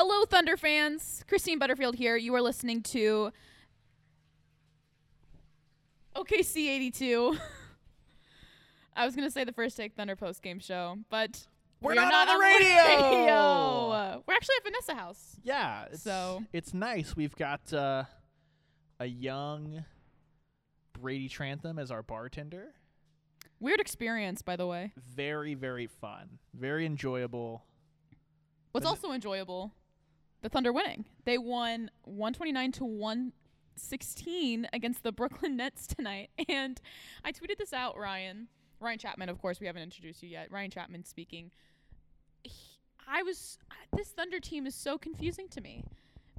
Hello, Thunder fans. Christine Butterfield here. You are listening to OKC 82. I was going to say the first take Thunder post game show, but We're we are not on the radio! radio. We're actually at Vanessa House. Yeah. It's, So- it's nice. We've got uh, a young Brady Trantham as our bartender. Weird experience, by the way. Very, very fun. Very enjoyable. What's also enjoyable, the Thunder winning. They won 129 to 116 against the Brooklyn Nets tonight. And I tweeted this out, Ryan. Ryan Chapman, of course, we haven't introduced you yet. Ryan Chapman speaking. He, I was this Thunder team is so confusing to me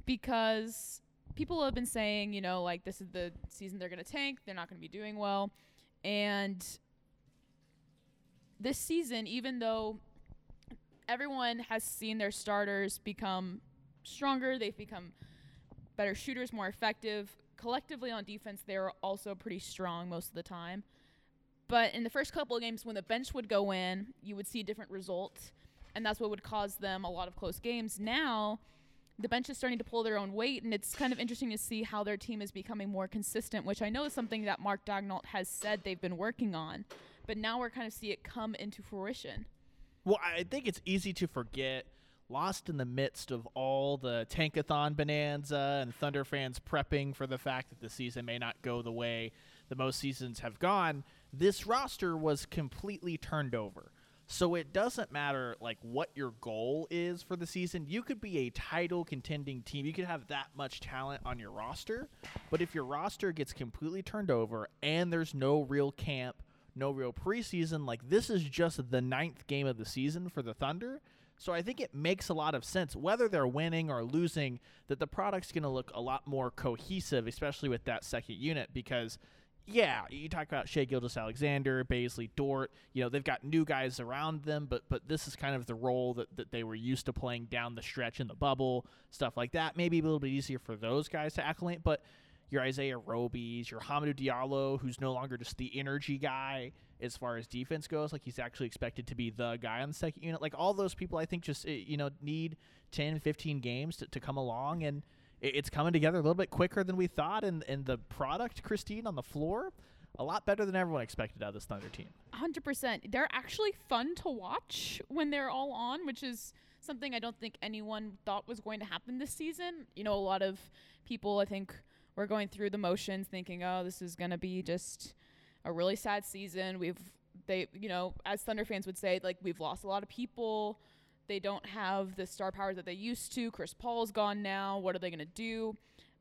because people have been saying, you know, like this is the season they're going to tank, they're not going to be doing well. And this season, even though everyone has seen their starters become stronger. They've become better shooters, more effective. Collectively on defense, they're also pretty strong most of the time. But in the first couple of games, when the bench would go in, you would see different result, and that's what would cause them a lot of close games. Now, the bench is starting to pull their own weight, and it's kind of interesting to see how their team is becoming more consistent, which I know is something that Mark Daigneault has said they've been working on. But now we're kind of see it come into fruition. Well, I think it's easy to forget. Lost in the midst of all the tankathon bonanza and Thunder fans prepping for the fact that the season may not go the way the most seasons have gone, this roster was completely turned over. So it doesn't matter like what your goal is for the season. You could be a title contending team. You could have that much talent on your roster, but if your roster gets completely turned over and there's no real camp, no real preseason, like this is just the ninth game of the season for the Thunder. So I think it makes a lot of sense, whether they're winning or losing, that the product's going to look a lot more cohesive, especially with that second unit, because yeah, you talk about Shea Gildas Alexander, Bazley Dort. You know, they've got new guys around them, but but this is kind of the role that, that they were used to playing down the stretch in the bubble, stuff like that. Maybe a little bit easier for those guys to acclimate, but your Isaiah Robies, your Hamidou Diallo, who's no longer just the energy guy as far as defense goes, like he's actually expected to be the guy on the second unit. Like all those people, I think just eh, you know need 10, 15 games to, to come along and it's coming together a little bit quicker than we thought, and and the product, Christine, on the floor, a lot better than everyone expected out of this Thunder team. Hundred percent. They're actually fun to watch when they're all on, which is something I don't think anyone thought was going to happen this season. You know, a lot of people I think were going through the motions, thinking, "Oh, this is gonna be just a really sad season." We've they, you know, as Thunder fans would say, like we've lost a lot of people. They don't have the star power that they used to. Chris Paul's gone now. What are they gonna do?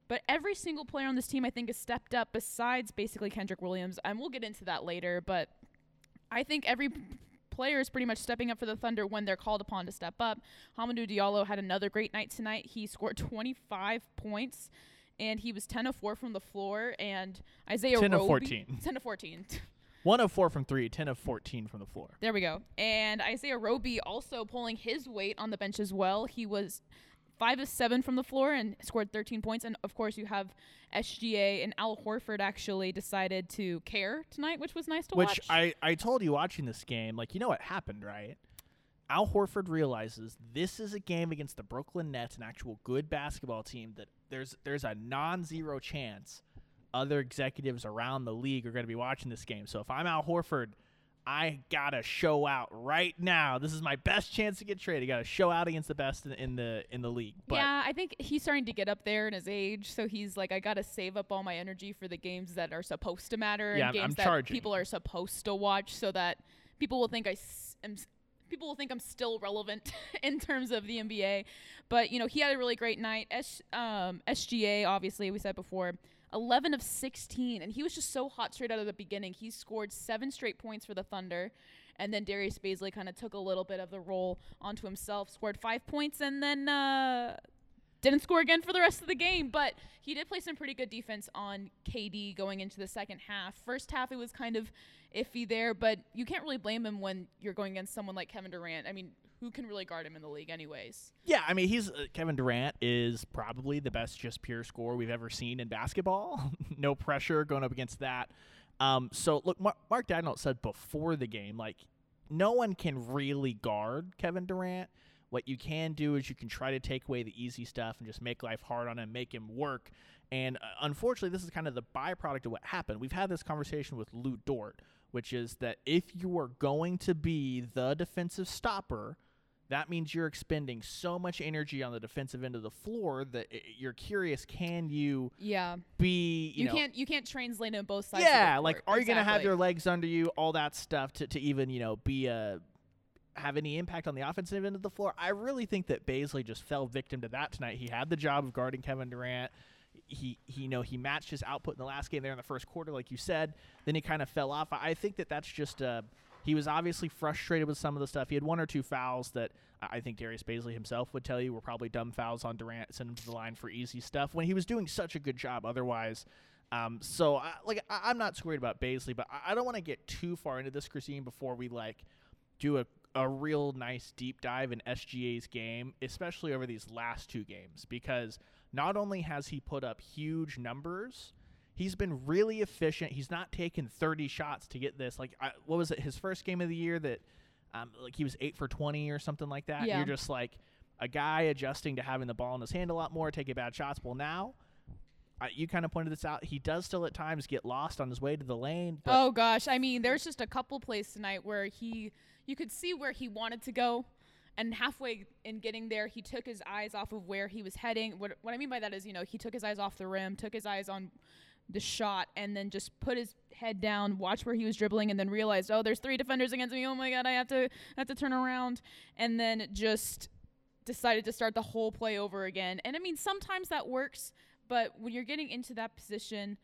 But every single player on this team, I think, has stepped up. Besides basically Kenrich Williams, and we'll get into that later. But I think every player is pretty much stepping up for the Thunder when they're called upon to step up. Hamidou Diallo had another great night tonight. He scored 25 points, and he was 10 of 4 from the floor. And Isaiah 10 of Roby- 14. 10 of 14. One of four from three, 10 of 14 from the floor. There we go. And Isaiah Roby also pulling his weight on the bench as well. He was five of seven from the floor and scored 13 points. And of course, you have SGA and Al Horford actually decided to care tonight, which was nice to Which watch. Which I, I told you watching this game, like, you know what happened, right? Al Horford realizes this is a game against the Brooklyn Nets, an actual good basketball team, that there's there's a non zero chance other executives around the league are going to be watching this game. So if I'm Al Horford, I got to show out right now. This is my best chance to get traded. got to show out against the best in, in the in the league. But yeah, I think he's starting to get up there in his age, so he's like, I gotta save up all my energy for the games that are supposed to matter Yeah, and I'm- games I'm that charging. people are supposed to watch, so that people will think I s- am. People will think I'm still relevant in terms of the NBA, but you know he had a really great night. S, um, SGA, obviously, we said before, 11 of 16, and he was just so hot straight out of the beginning. He scored seven straight points for the Thunder, and then Darius Bazley kind of took a little bit of the role onto himself, scored five points, and then uh, didn't score again for the rest of the game. But he did play some pretty good defense on KD going into the second half. First half, it was kind of iffy there, but you can't really blame him when you're going against someone like Kevin Durant. I mean, who can really guard him in the league, anyways? Yeah, I mean, he's uh, Kevin Durant is probably the best just pure scorer we've ever seen in basketball. no pressure going up against that. Um, so look, Mar- Mark Daigneault said before the game, like no one can really guard Kevin Durant. What you can do is you can try to take away the easy stuff and just make life hard on him, make him work. And uh, unfortunately, this is kind of the byproduct of what happened. We've had this conversation with Lu Dort, which is that if you are going to be the defensive stopper, that means you're expending so much energy on the defensive end of the floor that you're curious can you Yeah. be you, You, know can't you can't translate it on both sides. of the yeah like are you gonna have your legs under you all that stuff to, to even you know be a have any impact on the offensive end of the floor. I really think that Bazley just fell victim to that tonight. He had the job of guarding kevin durant. He, he you know he matched his output in the last game there in the first quarter like you said. Then he kind of fell off. I think that that's just uh he was obviously frustrated with some of the stuff. He had one or two fouls that I think Darius Bazley himself would tell you were probably dumb fouls on Durant, send him to the line for easy stuff when he was doing such a good job otherwise. Um, so I, like I, I'm not worried about Bazley, but I, I don't want to get too far into this, Christine, before we like do a a real nice deep dive in SGA's game, especially over these last two games, because not only has he put up huge numbers, he's been really efficient. He's not taken 30 shots to get this. Like, I, what was it? His first game of the year that, um, like he was eight for 20 or something like that. Yeah. You're just like a guy adjusting to having the ball in his hand a lot more, taking bad shots. Well, now. Uh, you kind of pointed this out. He does still at times get lost on his way to the lane. Oh gosh, I mean, there's just a couple plays tonight where he, you could see where he wanted to go, and halfway in getting there, he took his eyes off of where he was heading. What what I mean by that is, you know, he took his eyes off the rim, took his eyes on the shot, and then just put his head down, watch where he was dribbling, and then realized, oh, there's three defenders against me. Oh my god, I have to I have to turn around, and then just decided to start the whole play over again. And I mean, sometimes that works, but when you're getting into that position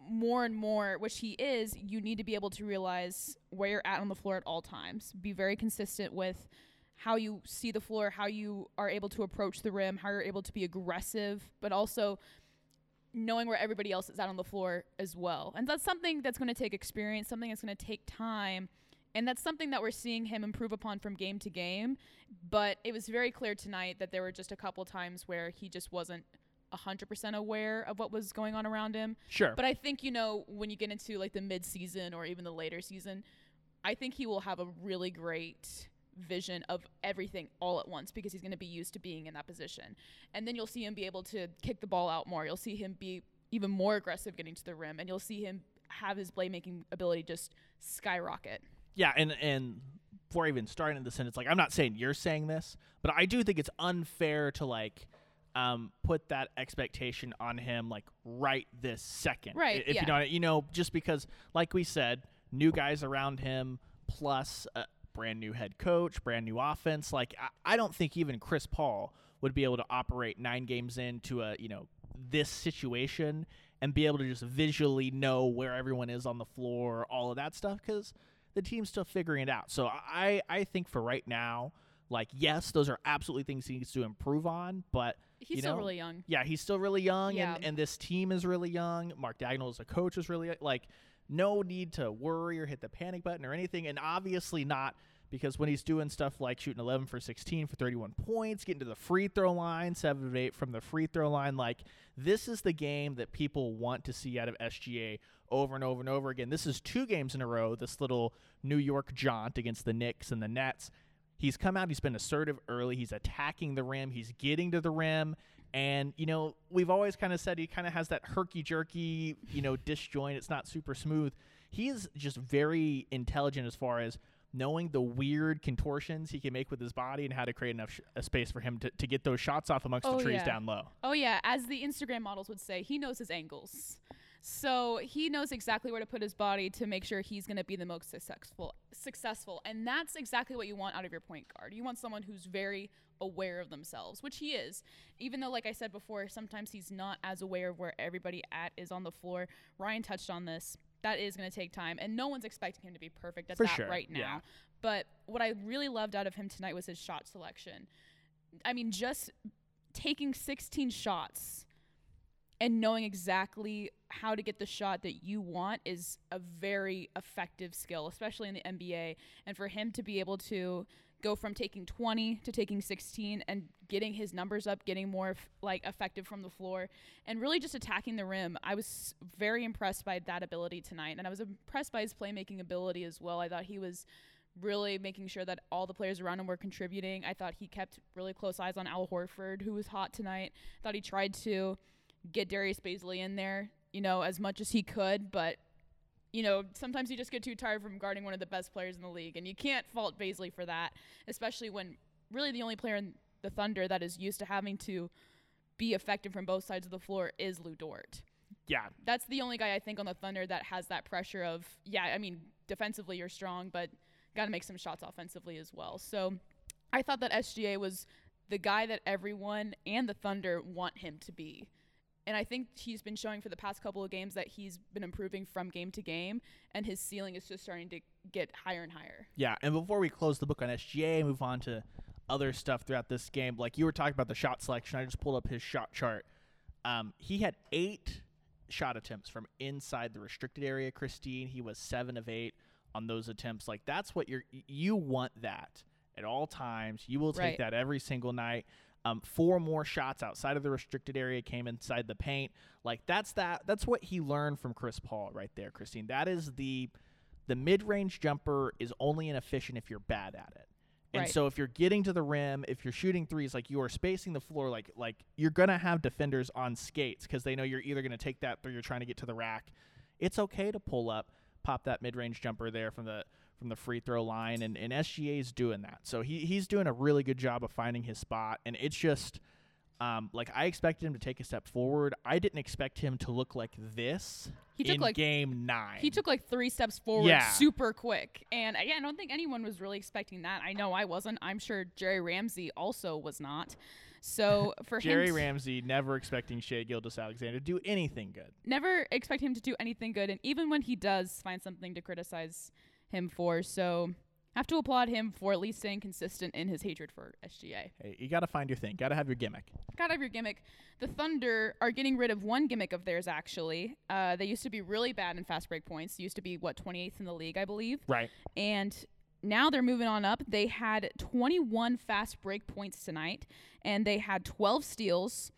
more and more, which he is, you need to be able to realize where you're at on the floor at all times. Be very consistent with how you see the floor, how you are able to approach the rim, how you're able to be aggressive, but also knowing where everybody else is at on the floor as well. And that's something that's going to take experience, something that's going to take time. And that's something that we're seeing him improve upon from game to game. But it was very clear tonight that there were just a couple times where he just wasn't 100% aware of what was going on around him. sure. But I think, you know, when you get into like the mid season or even the later season, I think he will have a really great vision of everything all at once because he's going to be used to being in that position. And then you'll see him be able to kick the ball out more. You'll see him be even more aggressive getting to the rim and you'll see him have his playmaking ability just skyrocket. Yeah, and and before even starting in the sentence, like I'm not saying you're saying this, but I do think it's unfair to like um, put that expectation on him like right this second. Right, If yeah. you know, you know, just because, like we said, new guys around him plus a brand new head coach, brand new offense. Like I, I don't think even Chris Paul would be able to operate nine games into a you know this situation and be able to just visually know where everyone is on the floor, all of that stuff, because the team's still figuring it out. So I I think for right now, like yes, those are absolutely things he needs to improve on, but He's you still really young. yeah, he's still really young, Yeah. and, and this team is really young. Mark Daigneault as a coach is really like no need to worry or hit the panic button or anything, and obviously not because when he's doing stuff like shooting 11 for 16 for 31 points, getting to the free throw line, seven of eight from the free throw line, like this is the game that people want to see out of SGA over and over and over again. This is two games in a row. This little New York jaunt against the Knicks and the Nets. He's come out, he's been assertive early, he's attacking the rim, he's getting to the rim. And, you know, we've always kind of said he kind of has that herky jerky, you know, disjoint. It's not super smooth. He is just very intelligent as far as knowing the weird contortions he can make with his body and how to create enough sh- space for him to, to get those shots off amongst Oh, the trees yeah. down low. Oh yeah, as the Instagram models would say, he knows his angles. So he knows exactly where to put his body to make sure he's going to be the most successful successful. And that's exactly what you want out of your point guard. You want someone who's very aware of themselves, which he is. Even though like I said before, sometimes he's not as aware of where everybody at is on the floor. Ryan touched on this. That is going to take time and no one's expecting him to be perfect at For that sure, right now. yeah. But what I really loved out of him tonight was his shot selection. I mean, just taking 16 shots and knowing exactly how to get the shot that you want is a very effective skill, especially in the NBA. And for him to be able to go from taking 20 to taking 16 and getting his numbers up, getting more like effective from the floor, and really just attacking the rim, I was very impressed by that ability tonight. And I was impressed by his playmaking ability as well. I thought he was really making sure that all the players around him were contributing. I thought he kept really close eyes on Al Horford, who was hot tonight. I thought he tried to get Darius Bazley in there, you know, as much as he could, but you know, sometimes you just get too tired from guarding one of the best players in the league, and you can't fault Bazley for that, especially when really the only player in the Thunder that is used to having to be effective from both sides of the floor is Lu Dort. Yeah, That's the only guy I think on the Thunder that has that pressure of, yeah, I mean, defensively you're strong, but got to make some shots offensively as well. So I thought that SGA was the guy that everyone and the Thunder want him to be. And I think he's been showing for the past couple of games that he's been improving from game to game, and his ceiling is just starting to get higher and higher. Yeah, and before we close the book on SGA, move on to other stuff throughout this game. Like you were talking about the shot selection, I just pulled up his shot chart. Um, he had eight shot attempts from inside the restricted area. Christine, he was seven of eight on those attempts. Like that's what you're you want that at all times. You will take Right. that every single night. Um, four more shots outside of the restricted area came inside the paint. Like that's that. That's what he learned from Chris Paul right there, Christine. That is the the mid-range jumper is only inefficient if you're bad at it. And Right. so if you're getting to the rim, if you're shooting threes, like you are spacing the floor, like like you're gonna have defenders on skates because they know you're either gonna take that or you're trying to get to the rack. It's okay to pull up, pop that mid-range jumper there from the from the free throw line, and, and SGA is doing that. So he he's doing a really good job of finding his spot, and it's just um, like I expected him to take a step forward. I didn't expect him to look like this He took in like game nine. He took like three steps forward Yeah. super quick. And again, I don't think anyone was really expecting that. I know I wasn't. I'm sure Jerry Ramsey also was not. So for Jerry Ramsey never expecting Shai Gilgeous-Alexander to do anything good. never expect him to do anything good. And even when he does, find something to criticize him for. So have to applaud him for at least staying consistent in his hatred for SGA. Hey, you got to find your thing. Got to have your gimmick. Gotta have your gimmick. The Thunder are getting rid of one gimmick of theirs, actually. Uh, they used to be really bad in fast break points. Used to be, what, 28th in the league, I believe. Right. and now they're moving on up. They had 21 fast break points tonight, and they had 12 steals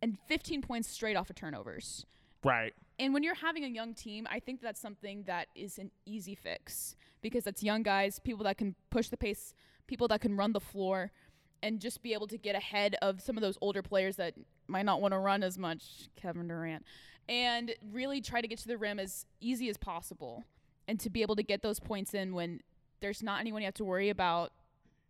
and 15 points straight off of turnovers. Right. And when you're having a young team, I think that's something that is an easy fix because that's young guys, people that can push the pace, people that can run the floor, and just be able to get ahead of some of those older players that might not want to run as much, Kevin Durant, and really try to get to the rim as easy as possible and to be able to get those points in when there's not anyone you have to worry about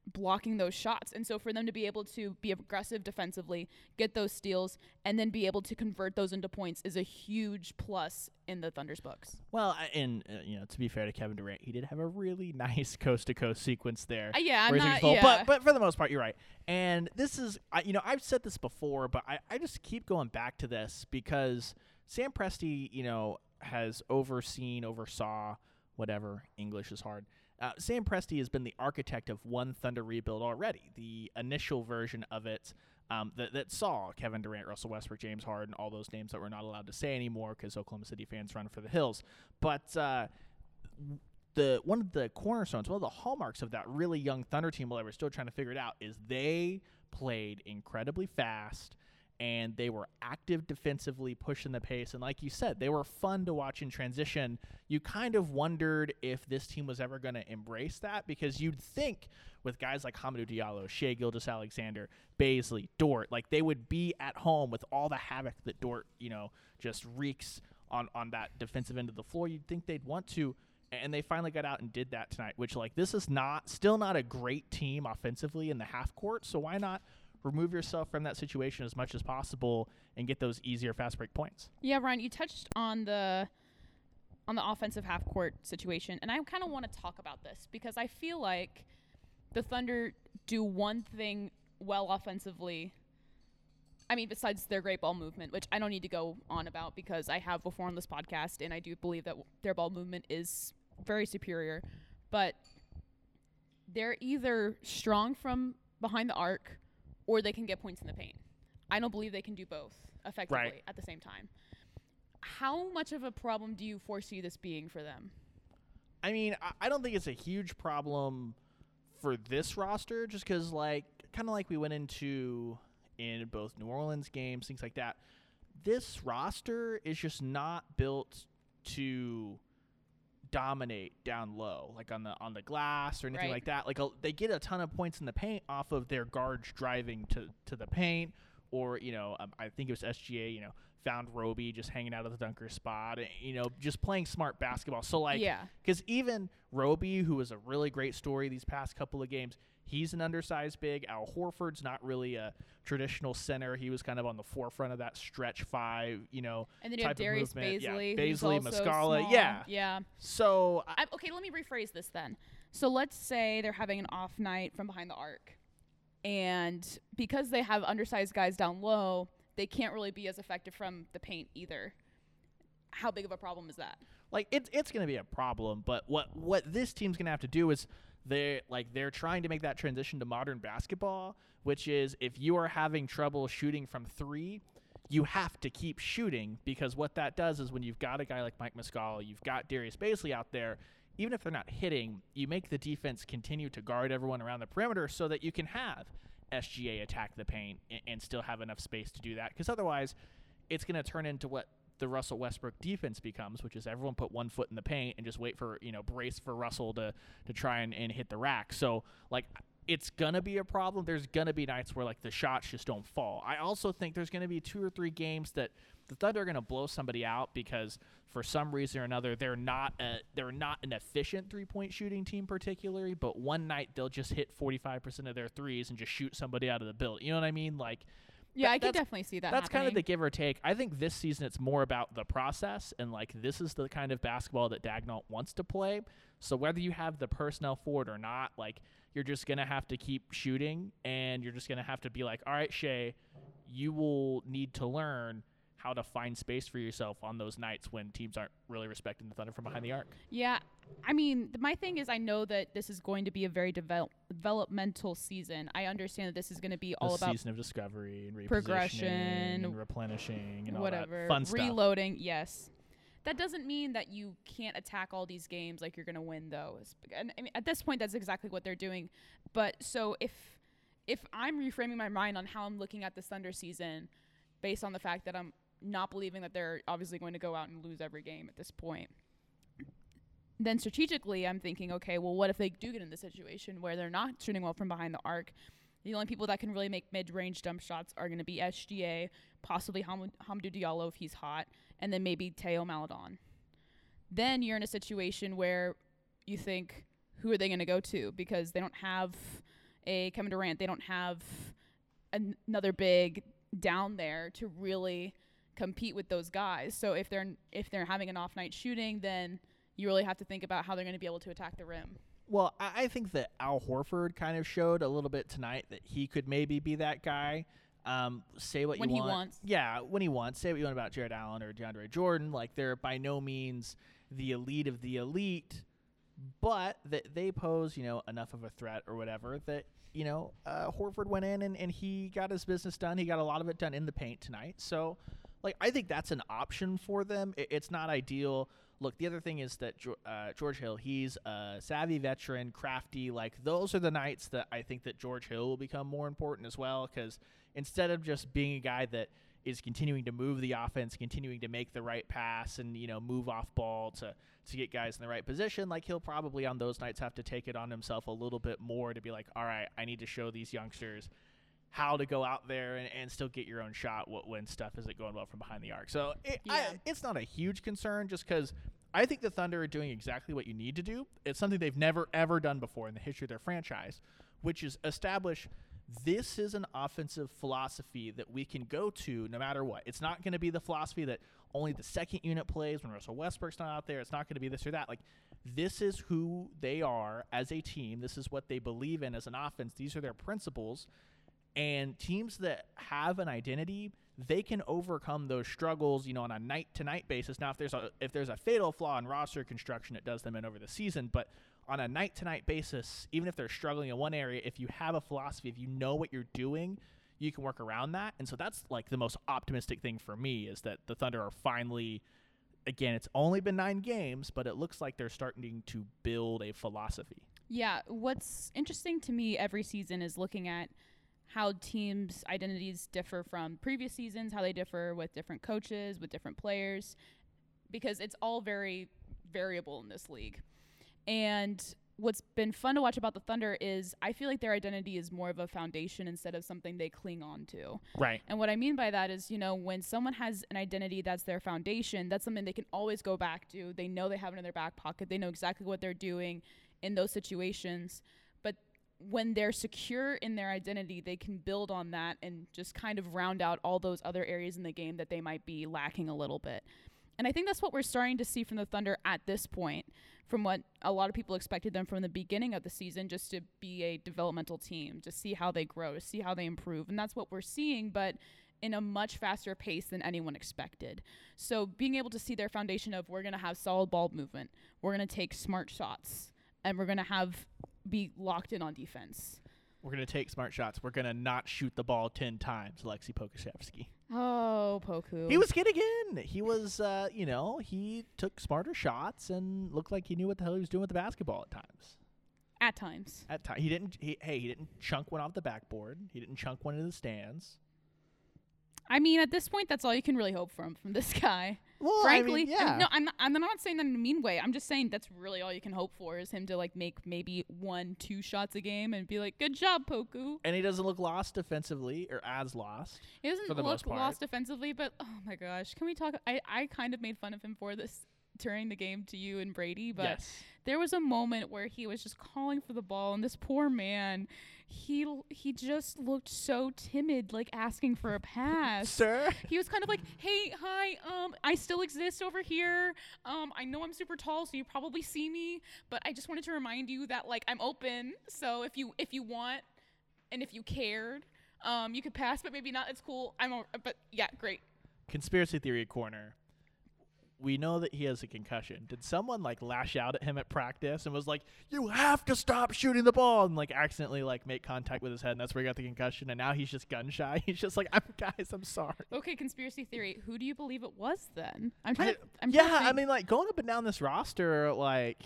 blocking those shots. And so for them to be able to be aggressive defensively, get those steals, and then be able to convert those into points is a huge plus in the Thunder's books. Well, and uh, you know, to be fair to Kevin Durant, he did have a really nice coast to coast sequence there. Uh, yeah, I'm where he's in not. Yeah. But but for the most part, you're right. And this is, I, you know, I've said this before, but I, I just keep going back to this because Sam Presti, you know, has overseen, oversaw, whatever English is hard. Uh, Sam Presti has been the architect of one Thunder rebuild already. The initial version of it um, that, that saw Kevin Durant, Russell Westbrook, James Harden, all those names that we're not allowed to say anymore because Oklahoma City fans run for the hills. But uh, the one of the cornerstones, one of the hallmarks of that really young Thunder team, while they were still trying to figure it out, is they played incredibly fast and they were active defensively, pushing the pace. And like you said, they were fun to watch in transition. You kind of wondered if this team was ever going to embrace that because you'd think with guys like Hamidou Diallo, Shea Gildas Alexander, Bazley, Dort, like they would be at home with all the havoc that Dort, you know, just wreaks on on that defensive end of the floor. You'd think they'd want to and they finally got out and did that tonight which like this is not still not a great team offensively in the half court so why not remove yourself from that situation as much as possible and get those easier fast break points Yeah, Ryan, you touched on the on the offensive half court situation, and I kind of want to talk about this because I feel like the Thunder do one thing well offensively. I mean, besides their great ball movement, which I don't need to go on about because I have before on this podcast, and I do believe that their ball movement is very superior. But they're either strong from behind the arc or they can get points in the paint. I don't believe they can do both effectively at the same time. How much of a problem do you foresee this being for them? i mean i, I don't think it's a huge problem for this roster just because like kind of like we went into in both new orleans games things like that this roster is just not built to dominate down low, like on the on the glass or anything Right. like that. Like a, they get a ton of points in the paint off of their guards driving to to the paint, or you know, um, I think it was SGA. You know, found Roby just hanging out of the dunker spot. and, You know, just playing smart basketball. So like, yeah. because even Roby, who was a really great story these past couple of games, he's an undersized big. Al Horford's not really a traditional center. He was kind of on the forefront of that stretch five, you know. And then you have type of Darius movement. Yeah, Bazley, Muscala, small. yeah. Yeah. So I, I, okay, let me rephrase this then. So let's say they're having an off night from behind the arc, and because they have undersized guys down low, they can't really be as effective from the paint either. How big of a problem is that? like it's it's going to be a problem, but what what this team's going to have to do is they like they're trying to make that transition to modern basketball, which is if you are having trouble shooting from 3, you have to keep shooting because what that does is when you've got a guy like Mike Muscala, you've got Darius Bazley out there, even if they're not hitting, you make the defense continue to guard everyone around the perimeter so that you can have SGA attack the paint and, and still have enough space to do that because otherwise it's going to turn into what the Russell Westbrook defense becomes, which is everyone put one foot in the paint and just wait for you know brace for Russell to to try and, and hit the rack. So like it's gonna be a problem. There's gonna be nights where like the shots just don't fall. I also think there's gonna be two or three games that the Thunder are gonna blow somebody out because for some reason or another they're not a, they're not an efficient three point shooting team particularly. But one night they'll just hit 45% of their threes and just shoot somebody out of the building. You know what I mean? Like Yeah, I can definitely see that. that's kind of the give or take. I think this season it's more about the process and like this is the kind of basketball that Daigneault wants to play. So whether you have the personnel for it or not, like you're just gonna have to keep shooting and you're just gonna have to be like, all right, Shai, you will need to learn how to find space for yourself on those nights when teams aren't really respecting the Thunder from behind the arc. Yeah, I mean, th- my thing is, I know that this is going to be a very develop- developmental season. I understand that this is going to be all the about season of discovery and progression, and replenishing and all whatever that fun stuff. reloading. Yes, that doesn't mean that you can't attack all these games like you're going to win those. And I mean, at this point, that's exactly what they're doing. But so if if I'm reframing my mind on how I'm looking at this Thunder season, based on the fact that I'm not believing that they're obviously going to go out and lose every game at this point. Then strategically, I'm thinking, okay, well, what if they do get in the situation where they're not shooting well from behind the arc? The only people that can really make mid-range jump shots are going to be SGA, possibly Ham- Hamidou Diallo if he's hot, and then maybe Théo Maledon. Then you're in a situation where you think, who are they going to go to? Because they don't have a Kevin Durant, they don't have an- another big down there to really compete with those guys. So if they're if they're having an off night shooting, then you really have to think about how they're going to be able to attack the rim. Well, I, I think that Al Horford kind of showed a little bit tonight that he could maybe be that guy. Um, say what When you he want. wants. Yeah, when he wants. Say what you want about Jarrett Allen or DeAndre Jordan. Like they're by no means the elite of the elite, but that they pose, you know, enough of a threat or whatever that you know uh, Horford went in and, and he got his business done. He got a lot of it done in the paint tonight. So, like, I think that's an option for them. It, it's not ideal. Look, the other thing is that uh, George Hill, he's a savvy veteran, crafty. Like those are the nights that I think that George Hill will become more important as well. Because instead of just being a guy that is continuing to move the offense, continuing to make the right pass, and you know move off ball to to get guys in the right position, like he'll probably on those nights have to take it on himself a little bit more to be like, all right, I need to show these youngsters how to go out there and, and still get your own shot when stuff isn't going well from behind the arc. So it, I, it's not a huge concern just because I think the Thunder are doing exactly what you need to do. It's something they've never, ever done before in the history of their franchise, which is establish this is an offensive philosophy that we can go to no matter what. It's not going to be the philosophy that only the second unit plays when Russell Westbrook's not out there. It's not going to be this or that. Like, this is who they are as a team. This is what they believe in as an offense. These are their principles. And teams that have an identity, they can overcome those struggles, you know, on a night to night basis. Now, if there's a if there's a fatal flaw in roster construction, it does them in over the season. But on a night to night basis, even if they're struggling in one area, if you have a philosophy, if you know what you're doing, you can work around that. And so that's like the most optimistic thing for me is that the Thunder are finally again, it's only been 9 games, but it looks like they're starting to build a philosophy. Yeah, what's interesting to me every season is looking at how teams' identities differ from previous seasons, how they differ with different coaches, with different players, because it's all very variable in this league. And what's been fun to watch about the Thunder is I feel like their identity is more of a foundation instead of something they cling on to. Right. And what I mean by that is, you know, when someone has an identity that's their foundation, that's something they can always go back to. They know they have it in their back pocket. They know exactly what they're doing in those situations. When they're secure in their identity, they can build on that and just kind of round out all those other areas in the game that they might be lacking a little bit. And I think that's what we're starting to see from the Thunder at this point, from what a lot of people expected them from the beginning of the season, just to be a developmental team, to see how they grow, to see how they improve. And that's what we're seeing, but in a much faster pace than anyone expected. So being able to see their foundation of we're going to have solid ball movement, we're going to take smart shots, and we're going to have be locked in on defense. We're gonna take smart shots. We're gonna not shoot the ball ten times, Aleksej Pokusevski. Oh, Poku. He was good again. He was, uh, you know, he took smarter shots and looked like he knew what the hell he was doing with the basketball at times. at times. At time, he didn't. He, hey, he didn't chunk one off the backboard. He didn't chunk one into the stands. I mean, at this point, that's all you can really hope from from this guy. Well, Frankly, I mean, I'm- yeah. no, I'm not, I'm not saying that in a mean way. I'm just saying that's really all you can hope for is him to like make maybe one, two shots a game and be like, "Good job, Poku." and he doesn't look lost defensively or as lost. He doesn't look lost defensively, but oh my gosh, can we talk? I I kind of made fun of him for this during the game to you and Brady, but yes. there was a moment where he was just calling for the ball and this poor man he he just looked so timid like asking for a pass. Sir. he was kind of like hey hi um i still exist over here. Um i know i'm super tall so you probably see me but i just wanted to remind you that like i'm open. So if you if you want and if you cared um you could pass but maybe not. It's cool. I'm o- but yeah great. Conspiracy theory corner. We know that he has a concussion. Did someone like lash out at him at practice and was like, "You have to stop shooting the ball," and like accidentally like make contact with his head, and that's where he got the concussion. And now he's just gun shy. He's just like, "I'm guys, I'm sorry." okay conspiracy theory who do you believe it was then i'm trying I- to, I'm trying to yeah, I mean, like going up and down this roster, like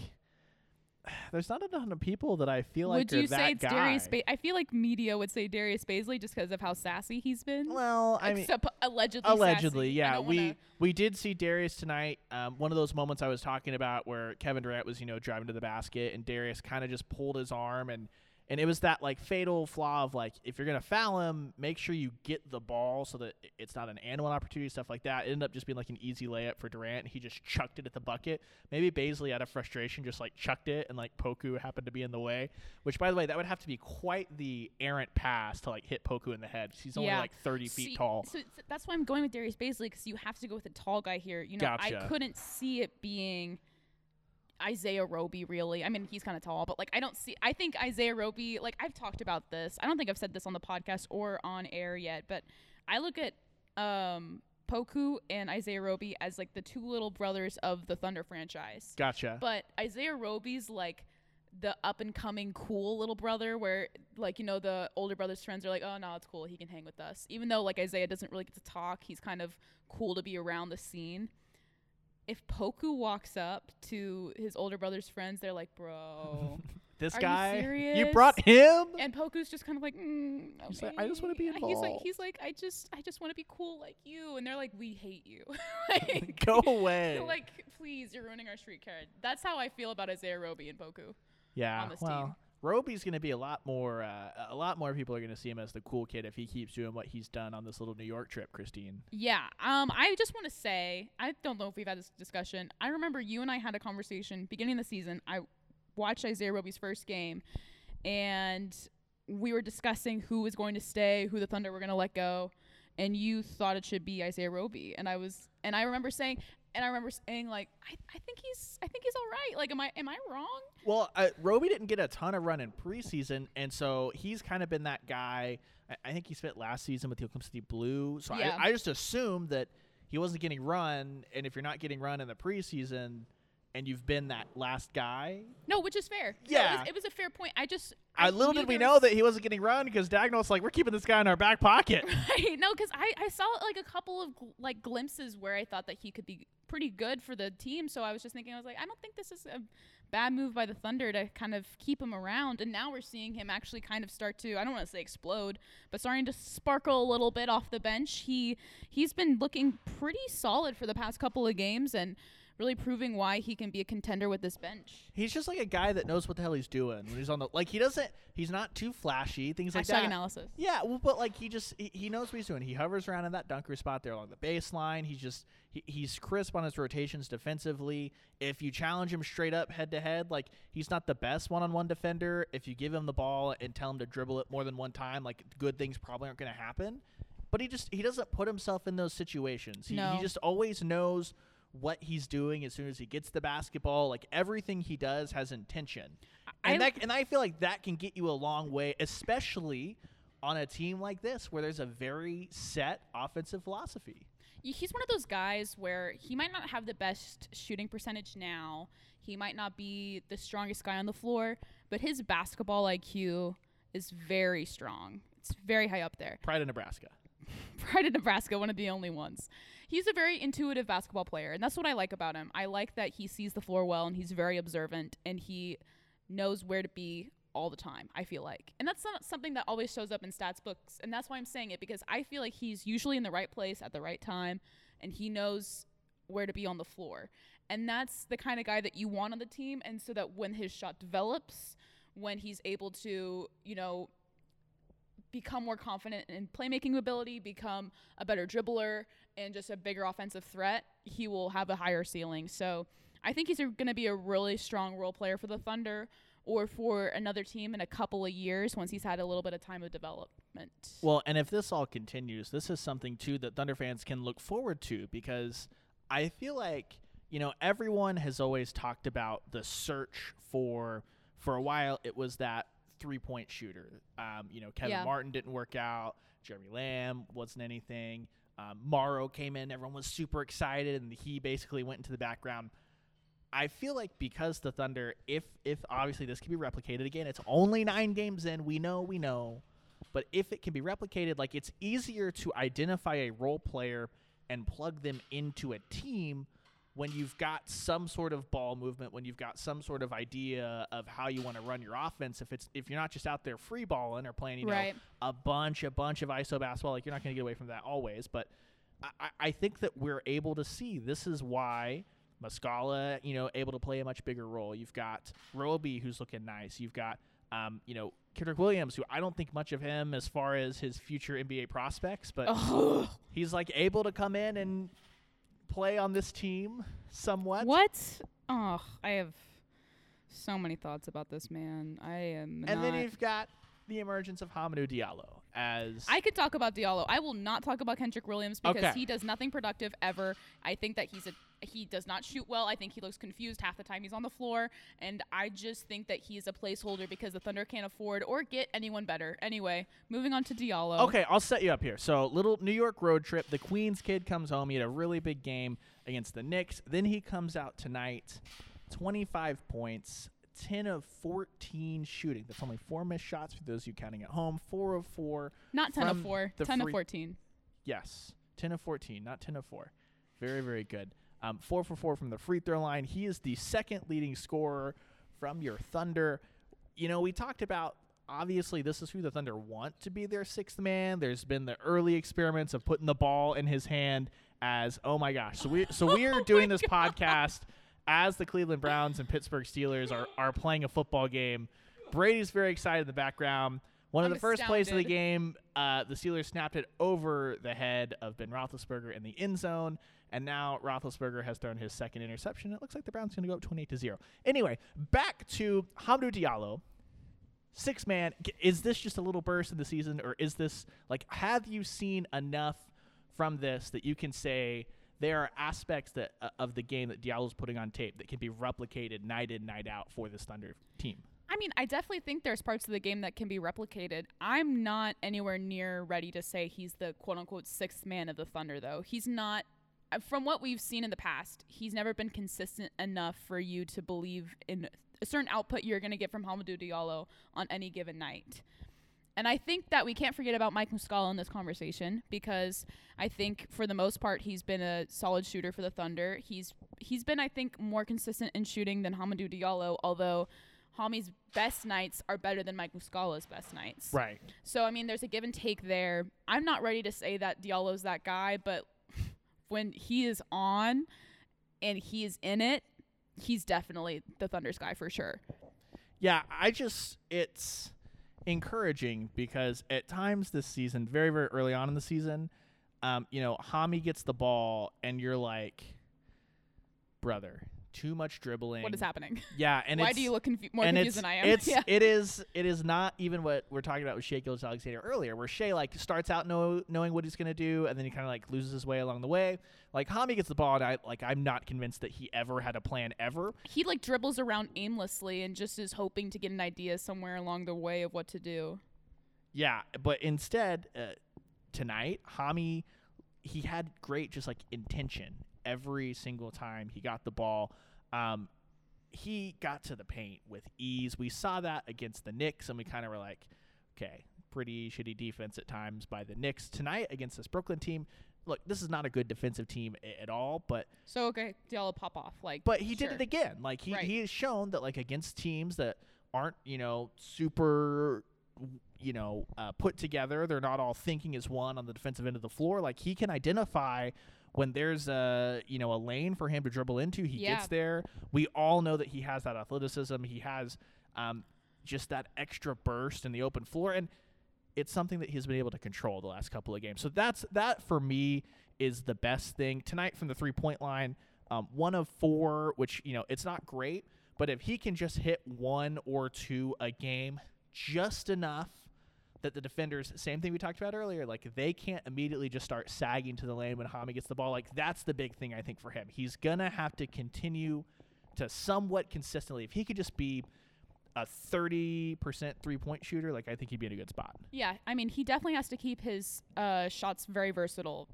there's not a ton of people that I feel like would you say it's guy. Darius? Ba- I feel like media would say Darius Bazley just because of how sassy he's been. well, I mean, allegedly. allegedly, sassy. Yeah. We wanna- we did see Darius tonight. Um, one of those moments I was talking about where Kevin Durant was, you know, driving to the basket, and Darius kind of just pulled his arm, and and it was that like fatal flaw of like if you're gonna foul him, make sure you get the ball so that it's not an and one opportunity, stuff like that. It ended up just being like an easy layup for Durant. and He just chucked it at the bucket. Maybe Bazley out of frustration just like chucked it, and like Poku happened to be in the way. Which, by the way, that would have to be quite the errant pass to like hit Poku in the head. He's only Yeah. like 30 feet See, tall. So that's why I'm going with Darius Bazley because you have to go with a tall guy here. You know, I couldn't see it being Isaiah Roby really. I mean, he's kind of tall, but like I don't see. I think Isaiah Roby. Like I've talked about this. I don't think I've said this on the podcast or on air yet, but I look at um Poku and Isaiah Roby as like the two little brothers of the Thunder franchise. Gotcha. But Isaiah Roby's like the up and coming cool little brother where like you know the older brother's friends are like oh no it's cool he can hang with us even though like Isaiah doesn't really get to talk he's kind of cool to be around the scene if Poku walks up to his older brother's friends they're like bro this Are you guy, serious? brought him. and Poku's just kind of like mm, He's like, "I just wanna be okay." he's like he's like I just I just want to be cool like you and they're like we hate you like, Go away. like please you're ruining our street cred that's how I feel about Isaiah Roby and Poku yeah. on this well, team. Roby's going to be a lot more. Uh, a lot more people are going to see him as the cool kid if he keeps doing what he's done on this little New York trip, Christine. Yeah. Um, I just want to say, I don't know if we've had this discussion. I remember you and I had a conversation beginning of the season. I watched Isaiah Roby's first game, and we were discussing who was going to stay, who the Thunder were going to let go, and you thought it should be Isaiah Roby, and I was, and I remember saying, and I remember saying like, I, I think he's, I think he's all right. Like, am I, am I wrong? Well, uh, Roby didn't get a ton of run in preseason, and so he's kind of been that guy. I, I think he spent last season with the Oklahoma City Blue, so Yeah. I, I just assumed that he wasn't getting run, and if you're not getting run in the preseason, and you've been that last guy, No, which is fair. No, it, Yeah. was, it was a fair point. I just, I little did we know that he wasn't getting run because Daigneault's like, we're keeping this guy in our back pocket. Right. No, because I, I saw like a couple of like glimpses where I thought that he could be pretty good for the team. So I was just thinking, I was like, I don't think this is a bad move by the Thunder to kind of keep him around. And now we're seeing him actually kind of start to I don't want to say explode, but starting to sparkle a little bit off the bench. He he's been looking pretty solid for the past couple of games and. Really proving why he can be a contender with this bench. He's just like a guy that knows what the hell he's doing when he's on the like. He doesn't. He's not too flashy. Things like Hashtag that. analysis. Yeah, well, but like he just he, he knows what he's doing. He hovers around in that dunker spot there along the baseline. He's just he, he's crisp on his rotations defensively. If you challenge him straight up head to head, like he's not the best one-on-one defender. If you give him the ball and tell him to dribble it more than one time, like good things probably aren't going to happen. But he just he doesn't put himself in those situations. He, No. he just always knows what he's doing as soon as he gets the basketball. Like everything he does has intention. And I- that and I feel like that can get you a long way, especially on a team like this where there's a very set offensive philosophy. He's one of those guys where he might not have the best shooting percentage now. He might not be the strongest guy on the floor, but his basketball IQ is very strong. It's very high up there. Pride of Nebraska. Pride of Nebraska, one of the only ones. He's a very intuitive basketball player, and that's what I like about him. I like that he sees the floor well and he's very observant and he knows where to be all the time, I feel like. And that's not something that always shows up in stats books, and that's why I'm saying it because I feel like he's usually in the right place at the right time and he knows where to be on the floor. And that's the kind of guy that you want on the team and so that when his shot develops, when he's able to, you know, become more confident in playmaking ability, become a better dribbler, and just a bigger offensive threat, he will have a higher ceiling. So I think he's going to be a really strong role player for the Thunder or for another team in a couple of years once he's had a little bit of time of development. Well, and if this all continues, this is something too that Thunder fans can look forward to because I feel like you know everyone has always talked about the search for for a while. It was that three point shooter. Um, you know, Kevin Yeah. Martin didn't work out. Jeremy Lamb wasn't anything. Um, Morrow came in. Everyone was super excited, and he basically went into the background. I feel like because the Thunder, if if obviously this can be replicated again, it's only nine games in. We know, we know, but if it can be replicated, like it's easier to identify a role player and plug them into a team when you've got some sort of ball movement, when you've got some sort of idea of how you want to run your offense. If it's if you're not just out there free balling or playing, you Right. know, a bunch, a bunch of ISO basketball, like you're not going to get away from that always. But I, I- think that we're able to see this is why Muscala, you know, able to play a much bigger role. You've got Roby, who's looking nice. You've got, um, you know, Kenrich Williams, who I don't think much of him as far as his future NBA prospects, but Ugh. he's like able to come in and play on this team somewhat. What? Oh, I have so many thoughts about this man. I am And then you've got the emergence of Hamidou Diallo as I could talk about Diallo. I will not talk about Kenrich Williams because Okay. he does nothing productive ever. I think that he's a he does not shoot well. I think he looks confused half the time he's on the floor, and I just think that he's a placeholder because the Thunder can't afford or get anyone better. Anyway, moving on to Diallo. Okay, I'll set you up here. So, little New York road trip. The Queens kid comes home. He had a really big game against the Knicks. Then he comes out tonight, 25 points, 10 of 14 shooting. That's only four missed shots for those of you counting at home. Four of four. not ten of four, the ten of fourteen. Yes, 10 of 14, not 10 of 4. Very, very good. Um, 4 for 4 from the free throw line. He is the second leading scorer from your Thunder. You know, we talked about obviously this is who the Thunder want to be their sixth man. There's been the early experiments of putting the ball in his hand as oh my gosh. So we so we are doing this podcast as the Cleveland Browns and Pittsburgh Steelers are are playing a football game. Brady's very excited in the background. One of I'm the first plays of the game, uh, the Steelers snapped it over the head of Ben Roethlisberger in the end zone, and now Roethlisberger has thrown his second interception. It looks like the Browns are going to go up 28 to zero. Anyway, back to Hamidou Diallo, six man. Is this just a little burst in the season, or is this like have you seen enough from this that you can say there are aspects that uh, of the game that Diallo's putting on tape that can be replicated night in night out for this Thunder team? I mean, I definitely think there's parts of the game that can be replicated. I'm not anywhere near ready to say he's the quote unquote sixth man of the Thunder, though. He's not, uh, from what we've seen in the past, he's never been consistent enough for you to believe in a certain output you're going to get from Hamidou Diallo on any given night. And I think that we can't forget about Mike Muscala in this conversation because I think for the most part he's been a solid shooter for the Thunder. He's he's been I think more consistent in shooting than Hamidou Diallo, although Hami's best nights are better than Mike Muscala's best nights. Right. So I mean there's a give and take there. I'm not ready to say that Diallo's that guy, but when he is on, and he is in it, he's definitely the Thunder's guy for sure. Yeah, I just it's encouraging because at times this season, very very early on in the season, um, you know, Hami gets the ball and you're like, brother, too much dribbling. What is happening? Yeah, and Why do you look confu- more confused than I am? It's yeah. it is it is not even what we're talking about with Shai Gilgeous-Alexander earlier, where Shai like starts out know, knowing what he's gonna do, and then he kind of like loses his way along the way. Like Hami gets the ball, and I like I'm not convinced that he ever had a plan ever. he like dribbles around aimlessly and just is hoping to get an idea somewhere along the way of what to do. Yeah, but instead uh, tonight, Hami he had great just like intention every single time he got the ball. Um, he got to the paint with ease. We saw that against the Knicks, and we kind of were like, okay, pretty shitty defense at times by the Knicks tonight against this Brooklyn team. Look, this is not a good defensive team a- at all, but So okay, Diallo pop off like. but he did it again. Like he, Right. he has shown that like against teams that aren't you know super you know uh, put together, they're not all thinking as one on the defensive end of the floor. Like he can identify when there's a you know a lane for him to dribble into. He Yeah. gets there. We all know that he has that athleticism. He has um, just that extra burst in the open floor and. It's something that he's been able to control the last couple of games. So that's that for me is the best thing tonight from the three point line. Um, one of four, which you know it's not great, but if he can just hit one or two a game, just enough that the defenders, same thing we talked about earlier, like they can't immediately just start sagging to the lane when Hami gets the ball. Like that's the big thing I think for him. He's gonna have to continue to somewhat consistently. If he could just be a 30% three point shooter, like I think he'd be in a good spot. Yeah, I mean, he definitely has to keep his uh, shots very versatile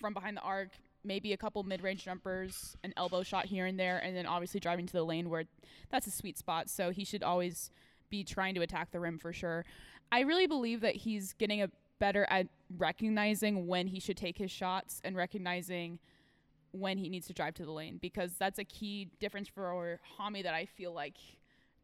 from behind the arc, maybe a couple mid range jumpers, an elbow shot here and there, and then obviously driving to the lane where that's a sweet spot. So he should always be trying to attack the rim for sure. I really believe that he's getting a better at recognizing when he should take his shots and recognizing when he needs to drive to the lane because that's a key difference for Hami that I feel like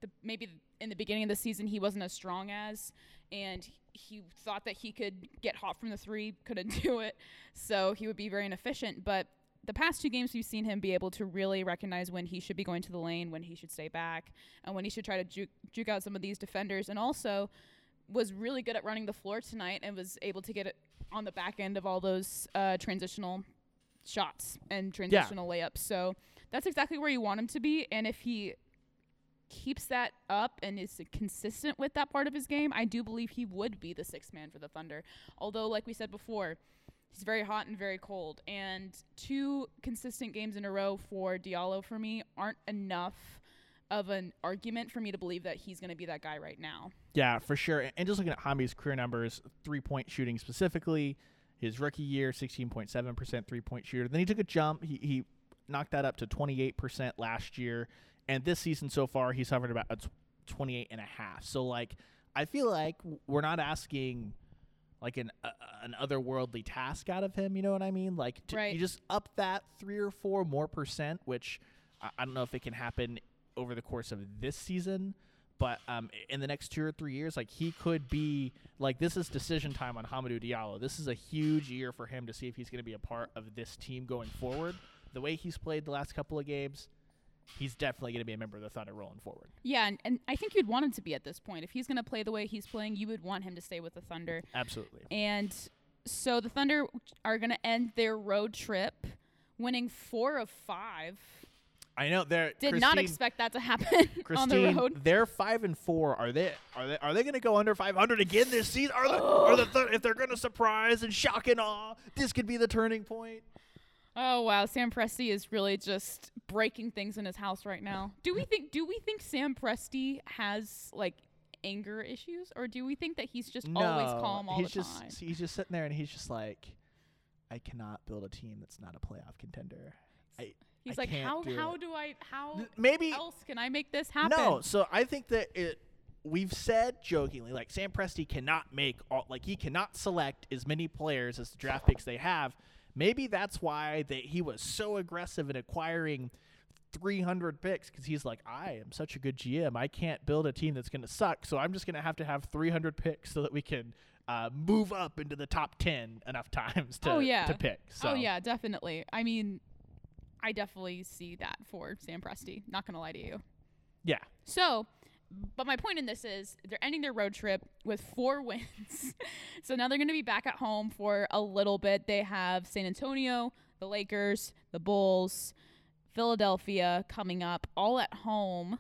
the maybe in the beginning of the season he wasn't as strong as and he thought that he could get hot from the three, couldn't do it. So he would be very inefficient, but the past two games we've seen him be able to really recognize when he should be going to the lane, when he should stay back, and when he should try to juke, juke out some of these defenders and also was really good at running the floor tonight and was able to get it on the back end of all those uh, transitional shots and transitional layups. So that's exactly where you want him to be. And if he keeps that up and is consistent with that part of his game, I do believe he would be the sixth man for the Thunder. Although, like we said before, he's very hot and very cold. And two consistent games in a row for Diallo for me aren't enough of an argument for me to believe that he's going to be that guy right now. Yeah, for sure. And just looking at Hami's career numbers, three point shooting specifically, his rookie year, 16.7% three point shooter. Then he took a jump. He, he knocked that up to 28% last year. And this season so far, he's hovered about a tw- 28 and a half. So, like, I feel like we're not asking like an uh, an otherworldly task out of him. You know what I mean? Like, to, Right. you just up that three or four more percent, which I, I don't know if it can happen over the course of this season, but um, in the next two or three years, like he could be like this is decision time on Hamidou Diallo. This is a huge year for him to see if he's going to be a part of this team going forward. The way he's played the last couple of games, he's definitely going to be a member of the Thunder rolling forward. Yeah, and, and I think you'd want him to be at this point. If he's going to play the way he's playing, you would want him to stay with the Thunder. Absolutely. And so the Thunder are going to end their road trip winning four of five. I know they're Did not expect that to happen on the road. they're five and four. Are they? Are they? Are they going to go under five hundred again this season? Are the? Are the? Th- if they're going to surprise and shock and awe, this could be the turning point. Oh wow, Sam Presti is really just breaking things in his house right now. Do we think? Do we think Sam Presti has like anger issues, or do we think that he's just always calm all he's the just, time? He's just sitting there and he's just like, I cannot build a team that's not a playoff contender. I, He's I like, how do how it." do I how maybe else can I make this happen? no. So I think that it. We've said jokingly, like Sam Presti cannot make all, like he cannot select as many players as the draft picks they have. Maybe that's why they, he was so aggressive in acquiring 300 picks because he's like, I am such a good GM. I can't build a team that's going to suck. So I'm just going to have to have 300 picks so that we can uh, move up into the top 10 enough times to, Oh, yeah. to pick. So Oh yeah, definitely. I mean, I definitely see that for Sam Presti. Not gonna lie to you. Yeah. So, but my point in this is they're ending their road trip with four wins. so now they're going to be back at home for a little bit. They have San Antonio, the Lakers, the Bulls, Philadelphia coming up, all at home.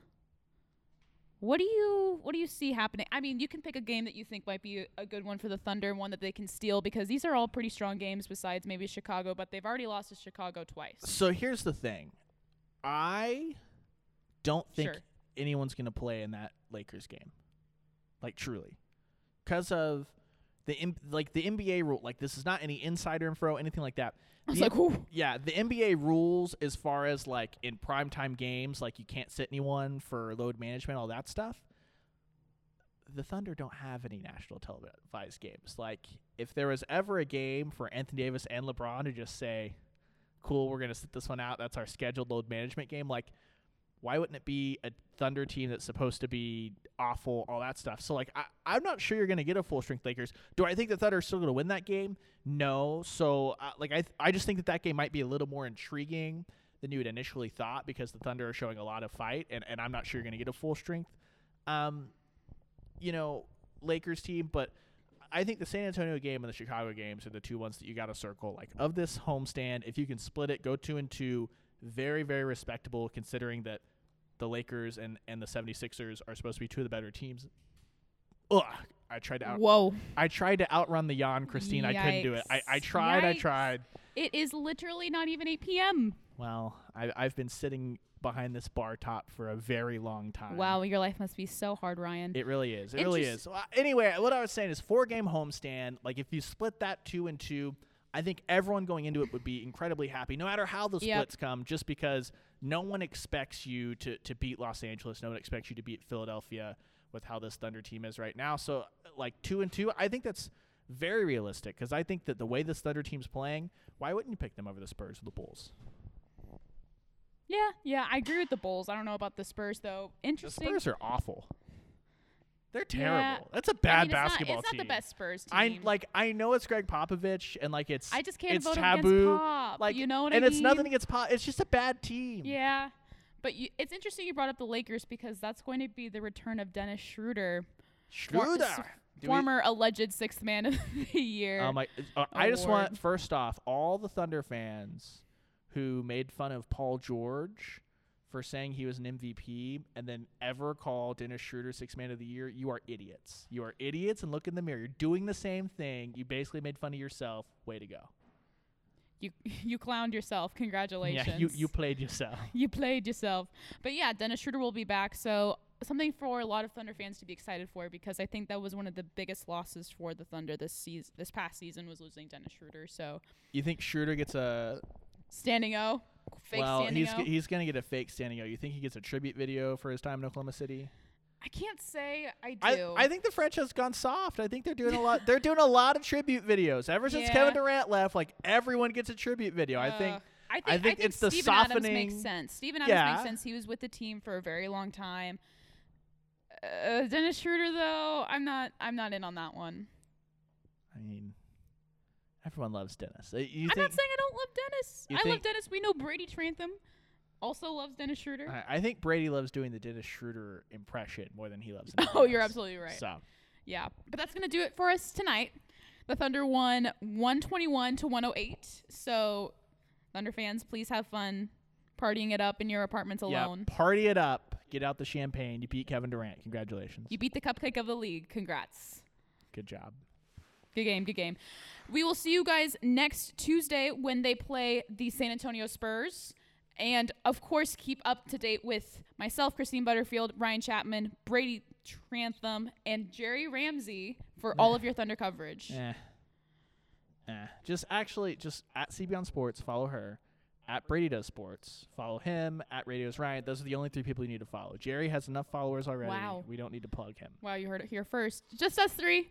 What do you what do you see happening? I mean, you can pick a game that you think might be a good one for the Thunder, one that they can steal because these are all pretty strong games besides maybe Chicago, but they've already lost to Chicago twice. So here's the thing. I don't think Sure. anyone's going to play in that Lakers game. Like truly. Cuz of the like the NBA rule like this is not any insider info anything like that. I was like, yeah, the NBA rules as far as like in primetime games, like you can't sit anyone for load management, all that stuff. The Thunder don't have any national televised games. Like if there was ever a game for Anthony Davis and LeBron to just say, "Cool, we're gonna sit this one out. That's our scheduled load management game." Like, why wouldn't it be a Thunder team that's supposed to be awful, all that stuff? So like, I, I'm not sure you're gonna get a full strength Lakers. Do I think the Thunder are still gonna win that game? No. So uh, like, I th- I just think that that game might be a little more intriguing than you had initially thought because the Thunder are showing a lot of fight, and, and I'm not sure you're gonna get a full strength. Um, you know, Lakers team, but I think the San Antonio game and the Chicago games are the two ones that you got to circle. Like of this homestand, if you can split it, go two and two, very very respectable considering that the Lakers and and the 76ers are supposed to be two of the better teams. Ugh, I tried to out Whoa. I tried to outrun the yawn, Christine. I couldn't do it. I, I Yikes. tried, I tried. It is literally not even 8 p.m. Well, I I've been sitting behind this bar top for a very long time. Wow, your life must be so hard, Ryan. It really is. It really Interest- is. Well, anyway, what I was saying is four game homestand. Like if you split that two and two, I think everyone going into it would be incredibly happy, no matter how the Yep. splits come, just because no one expects you to, to beat Los Angeles. No one expects you to beat Philadelphia with how this Thunder team is right now. So like two and two, I think that's very realistic because I think that the way this Thunder team's playing, why wouldn't you pick them over the Spurs or the Bulls? yeah, yeah, I agree with the Bulls. I don't know about the Spurs though. Interesting. The Spurs are awful. They're Yeah. terrible. That's a bad mean, it's not- basketball it's not, the best Spurs team. I like I know it's Gregg Popovich and like it's I just can't it's vote taboo. against Pop. like you know what and I mean. And it's nothing against Pop. It's just a bad team. Yeah, but you, it's interesting you brought up the Lakers because that's going to be the return of Dennis Schroeder, Schroeder. Do we- former alleged sixth man of the year. Oh my! uh, I just want first off all the Thunder fans who made fun of Paul George for saying he was an MVP and then ever call Dennis Schroeder six man of the year. You are idiots. You are idiots and look in the mirror. You're doing the same thing. You basically made fun of yourself. Way to go. you you clowned yourself. Congratulations. Yeah, you you played yourself. you played yourself. But yeah, Dennis Schroeder will be back. So something for a lot of Thunder fans to be excited for because I think that was one of the biggest losses for the Thunder this season. This past season was losing Dennis Schroeder. So You think Schroeder gets a standing O, fake well? standing He's O. he's gonna get a fake standing O. You think he gets a tribute video for his time in Oklahoma City? I can't say I I, do. I think the French has gone soft. I think they're doing a lot. They're doing a lot of tribute videos ever since Yeah. Kevin Durant left. Like everyone gets a tribute video. I think. Uh, I think, I think it's the Steven Adams makes softening- sense. Steven Adams Yeah. makes sense. He was with the team for a very long time. Uh, Dennis Schroeder, though, I'm not. I'm not in on that one. I mean, everyone loves Dennis. Uh, You I'm think? not saying I don't love Dennis. I love think- Dennis. We know Brady Trantham also loves Dennis Schroeder. I, I think Brady loves doing the Dennis Schroeder impression more than he loves. anything oh, you're else. absolutely right. So Yeah, but that's gonna do it for us tonight. The Thunder won 121 to 108. So, Thunder fans, please have fun partying it up in your apartments yeah, alone. party it up. Get out the champagne. You beat Kevin Durant. Congratulations. You beat the cupcake of the league. Congrats. Good job. Good game, good game. We will see you guys next Tuesday when they play the San Antonio Spurs. And of course, keep up to date with myself, Christine Butterfield, Ryan Chapman, Brady Trantham, and Jerry Ramsey for all of your Thunder coverage. Eh. Eh. Just actually, just at CB on Sports, follow her. At Brady Does Sports, follow him. At Radios Ryan. Those are the only three people you need to follow. Jerry has enough followers already. Wow. We don't need to plug him. Wow, you heard it here first. Just us three.